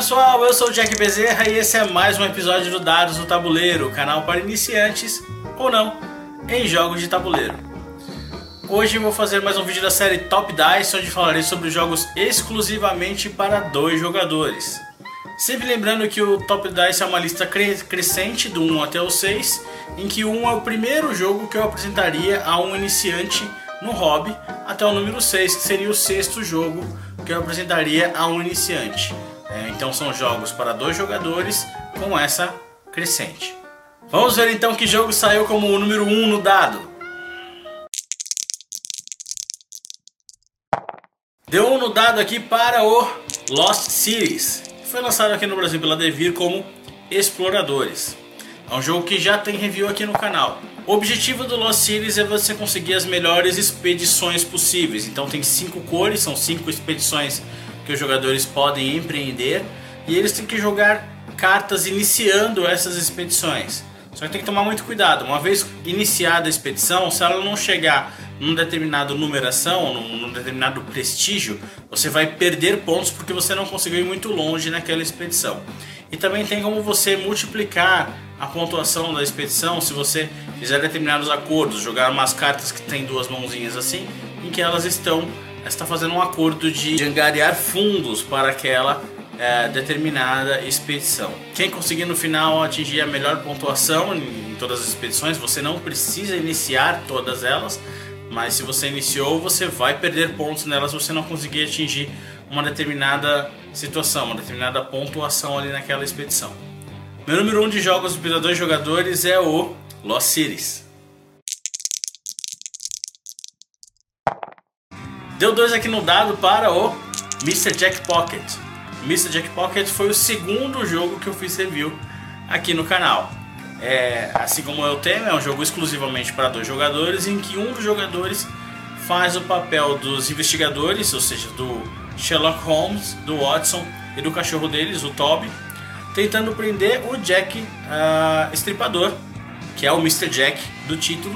pessoal, eu sou o Jack Bezerra e esse é mais um episódio do Dados do Tabuleiro, canal para iniciantes ou não em jogos de tabuleiro. Hoje vou fazer mais um vídeo da série Top Dice, onde falarei sobre jogos exclusivamente para dois jogadores. Sempre lembrando que o Top Dice é uma lista crescente do 1 até o 6, em que o 1 é o primeiro jogo que eu apresentaria a um iniciante no hobby, até o número 6, que seria o sexto jogo que eu apresentaria a um iniciante. É, então são jogos para dois jogadores com essa crescente. Vamos ver então que jogo saiu como o número 1 no dado. Deu um no dado aqui para o Lost Cities. Foi lançado aqui no Brasil pela Devir como Exploradores. É um jogo que já tem review aqui no canal. O objetivo do Lost Cities é você conseguir as melhores expedições possíveis. Então tem cinco cores, são cinco expedições que os jogadores podem empreender e eles têm que jogar cartas iniciando essas expedições. Só que tem que tomar muito cuidado. Uma vez iniciada a expedição, se ela não chegar num determinado numeração, num, num determinado prestígio, você vai perder pontos porque você não conseguiu ir muito longe naquela expedição. E também tem como você multiplicar a pontuação da expedição se você fizer determinados acordos, jogar umas cartas que tem duas mãozinhas assim, em que elas estão está fazendo um acordo de angariar fundos para aquela é, determinada expedição. Quem conseguir no final atingir a melhor pontuação em todas as expedições, você não precisa iniciar todas elas, mas se você iniciou, você vai perder pontos nelas se você não conseguir atingir uma determinada situação, uma determinada pontuação ali naquela expedição. Meu número 1 um de jogos para dois jogadores é o Lost Cities. Deu dois aqui no dado para o Mr. Jack Pocket. Mr. Jack Pocket foi o segundo jogo que eu fiz review aqui no canal. É, assim como é o tema, é um jogo exclusivamente para dois jogadores, em que um dos jogadores faz o papel dos investigadores, ou seja, do Sherlock Holmes, do Watson e do cachorro deles, o Toby, tentando prender o Jack uh, Estripador, que é o Mr. Jack do título,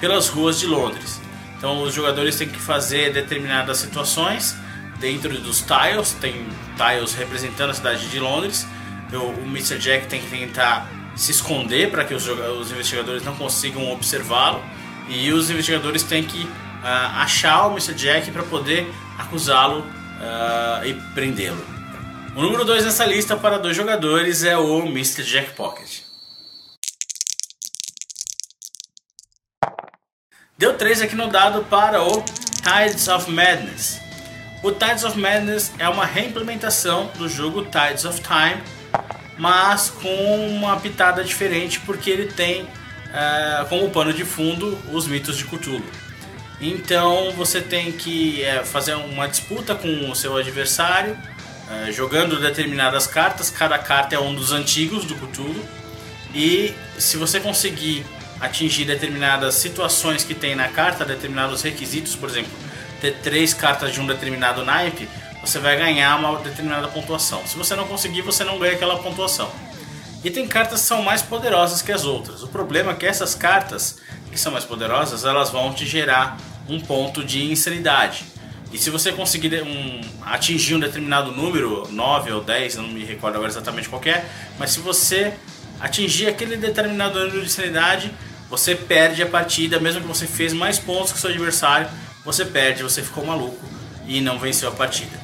pelas ruas de Londres. Então os jogadores têm que fazer determinadas situações dentro dos tiles, tem tiles representando a cidade de Londres. O Mr. Jack tem que tentar se esconder para que os, os, investigadores não consigam observá-lo e os investigadores têm que uh, achar o Mr. Jack para poder acusá-lo uh, e prendê-lo. O número 2 nessa lista para dois jogadores é o Mr. Jack Pocket. Deu 3 aqui no dado para o Tides of Madness. O Tides of Madness é uma reimplementação do jogo Tides of Time, mas com uma pitada diferente porque ele tem uh, como pano de fundo os mitos de Cthulhu. Então você tem que é, fazer uma disputa com o seu adversário, é, jogando determinadas cartas. Cada carta é um dos antigos do Cthulhu. E se você conseguir atingir determinadas situações que tem na carta, determinados requisitos, por exemplo, ter três cartas de um determinado naipe, você vai ganhar uma determinada pontuação. Se você não conseguir, você não ganha aquela pontuação. E tem cartas que são mais poderosas que as outras. O problema é que essas cartas que são mais poderosas, elas vão te gerar um ponto de insanidade. E se você conseguir um, atingir um determinado número, 9 ou 10, não me recordo agora exatamente qual é, mas se você atingir aquele determinado número de insanidade, você perde a partida, mesmo que você fez mais pontos que seu adversário, você perde, você ficou maluco e não venceu a partida.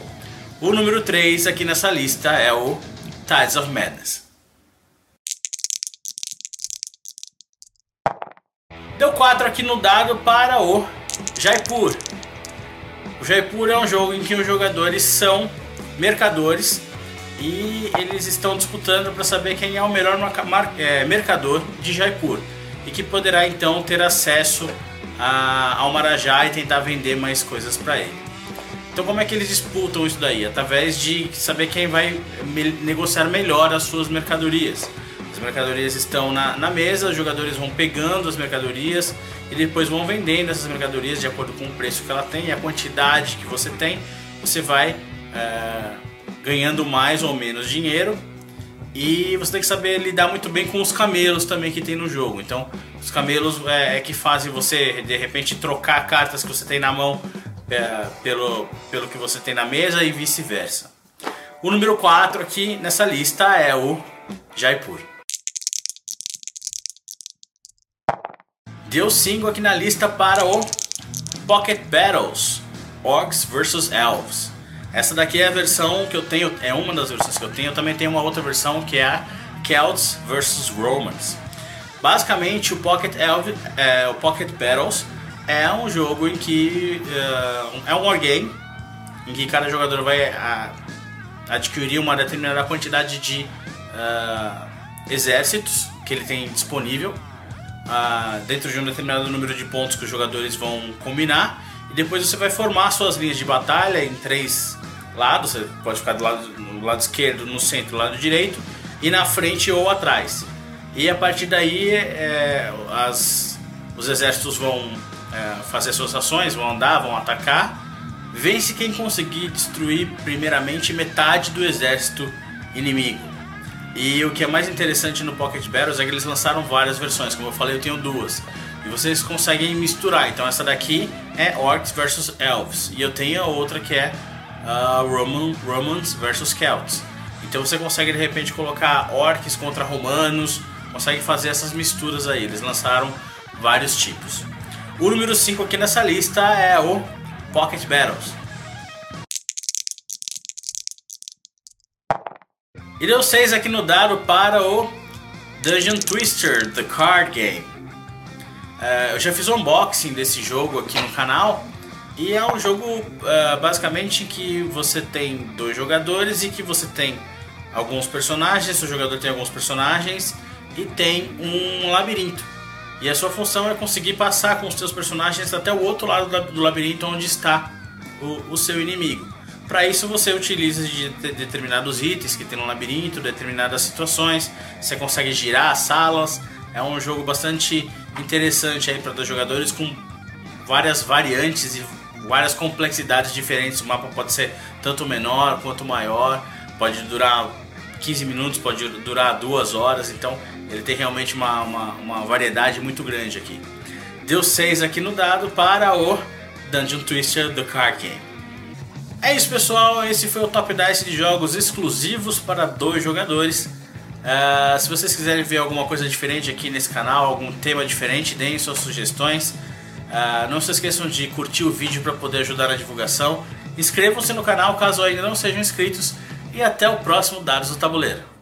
O número 3 aqui nessa lista é o Tides of Madness. Deu 4 aqui no dado para o Jaipur. O Jaipur é um jogo em que os jogadores são mercadores e eles estão disputando para saber quem é o melhor é, mercador de Jaipur e que poderá então ter acesso a, ao Marajá e tentar vender mais coisas para ele. Então como é que eles disputam isso daí? Através de saber quem vai negociar melhor as suas mercadorias. As mercadorias estão na, na mesa, os jogadores vão pegando as mercadorias e depois vão vendendo essas mercadorias de acordo com o preço que ela tem e a quantidade que você tem. Você vai é, ganhando mais ou menos dinheiro e você tem que saber lidar muito bem com os camelos também que tem no jogo. Então, os camelos é, é que fazem você de repente trocar cartas que você tem na mão é, pelo, pelo que você tem na mesa e vice-versa. O número 4 aqui nessa lista é o Jaipur. Deu 5 aqui na lista para o Pocket Battles Orcs vs Elves. Essa daqui é a versão que eu tenho, é uma das versões que eu tenho. Eu também tenho uma outra versão que é a Celts vs Romans. Basicamente, o Pocket, é, o Pocket Battles é um jogo em que uh, é um wargame em que cada jogador vai uh, adquirir uma determinada quantidade de uh, exércitos que ele tem disponível dentro de um determinado número de pontos que os jogadores vão combinar e depois você vai formar suas linhas de batalha em três lados. Você pode ficar do lado, no lado esquerdo, no centro, do lado direito e na frente ou atrás. E a partir daí é, as, os exércitos vão é, fazer suas ações, vão andar, vão atacar. Vence quem conseguir destruir primeiramente metade do exército inimigo. E o que é mais interessante no Pocket Battles é que eles lançaram várias versões, como eu falei, eu tenho duas. E vocês conseguem misturar. Então essa daqui é Orcs versus Elves. E eu tenho a outra que é uh, Roman, Romans versus Celts. Então você consegue de repente colocar orcs contra romanos, consegue fazer essas misturas aí. Eles lançaram vários tipos. O número 5 aqui nessa lista é o Pocket Battles. E deu 6 aqui no dado para o Dungeon Twister, The Card Game. Uh, eu já fiz um unboxing desse jogo aqui no canal e é um jogo uh, basicamente que você tem dois jogadores e que você tem alguns personagens, o jogador tem alguns personagens e tem um labirinto. E a sua função é conseguir passar com os seus personagens até o outro lado do labirinto onde está o, o seu inimigo. Para isso você utiliza de determinados itens que tem no labirinto, determinadas situações, você consegue girar as salas. É um jogo bastante interessante aí para dois jogadores com várias variantes e várias complexidades diferentes. O mapa pode ser tanto menor quanto maior, pode durar 15 minutos, pode durar duas horas, então ele tem realmente uma, uma, uma variedade muito grande aqui. Deu 6 aqui no dado para o Dungeon Twister do Card Game. É isso pessoal, esse foi o top 10 de jogos exclusivos para dois jogadores. Uh, se vocês quiserem ver alguma coisa diferente aqui nesse canal, algum tema diferente, deem suas sugestões. Uh, não se esqueçam de curtir o vídeo para poder ajudar na divulgação. Inscrevam-se no canal caso ainda não sejam inscritos. E até o próximo Dados do Tabuleiro.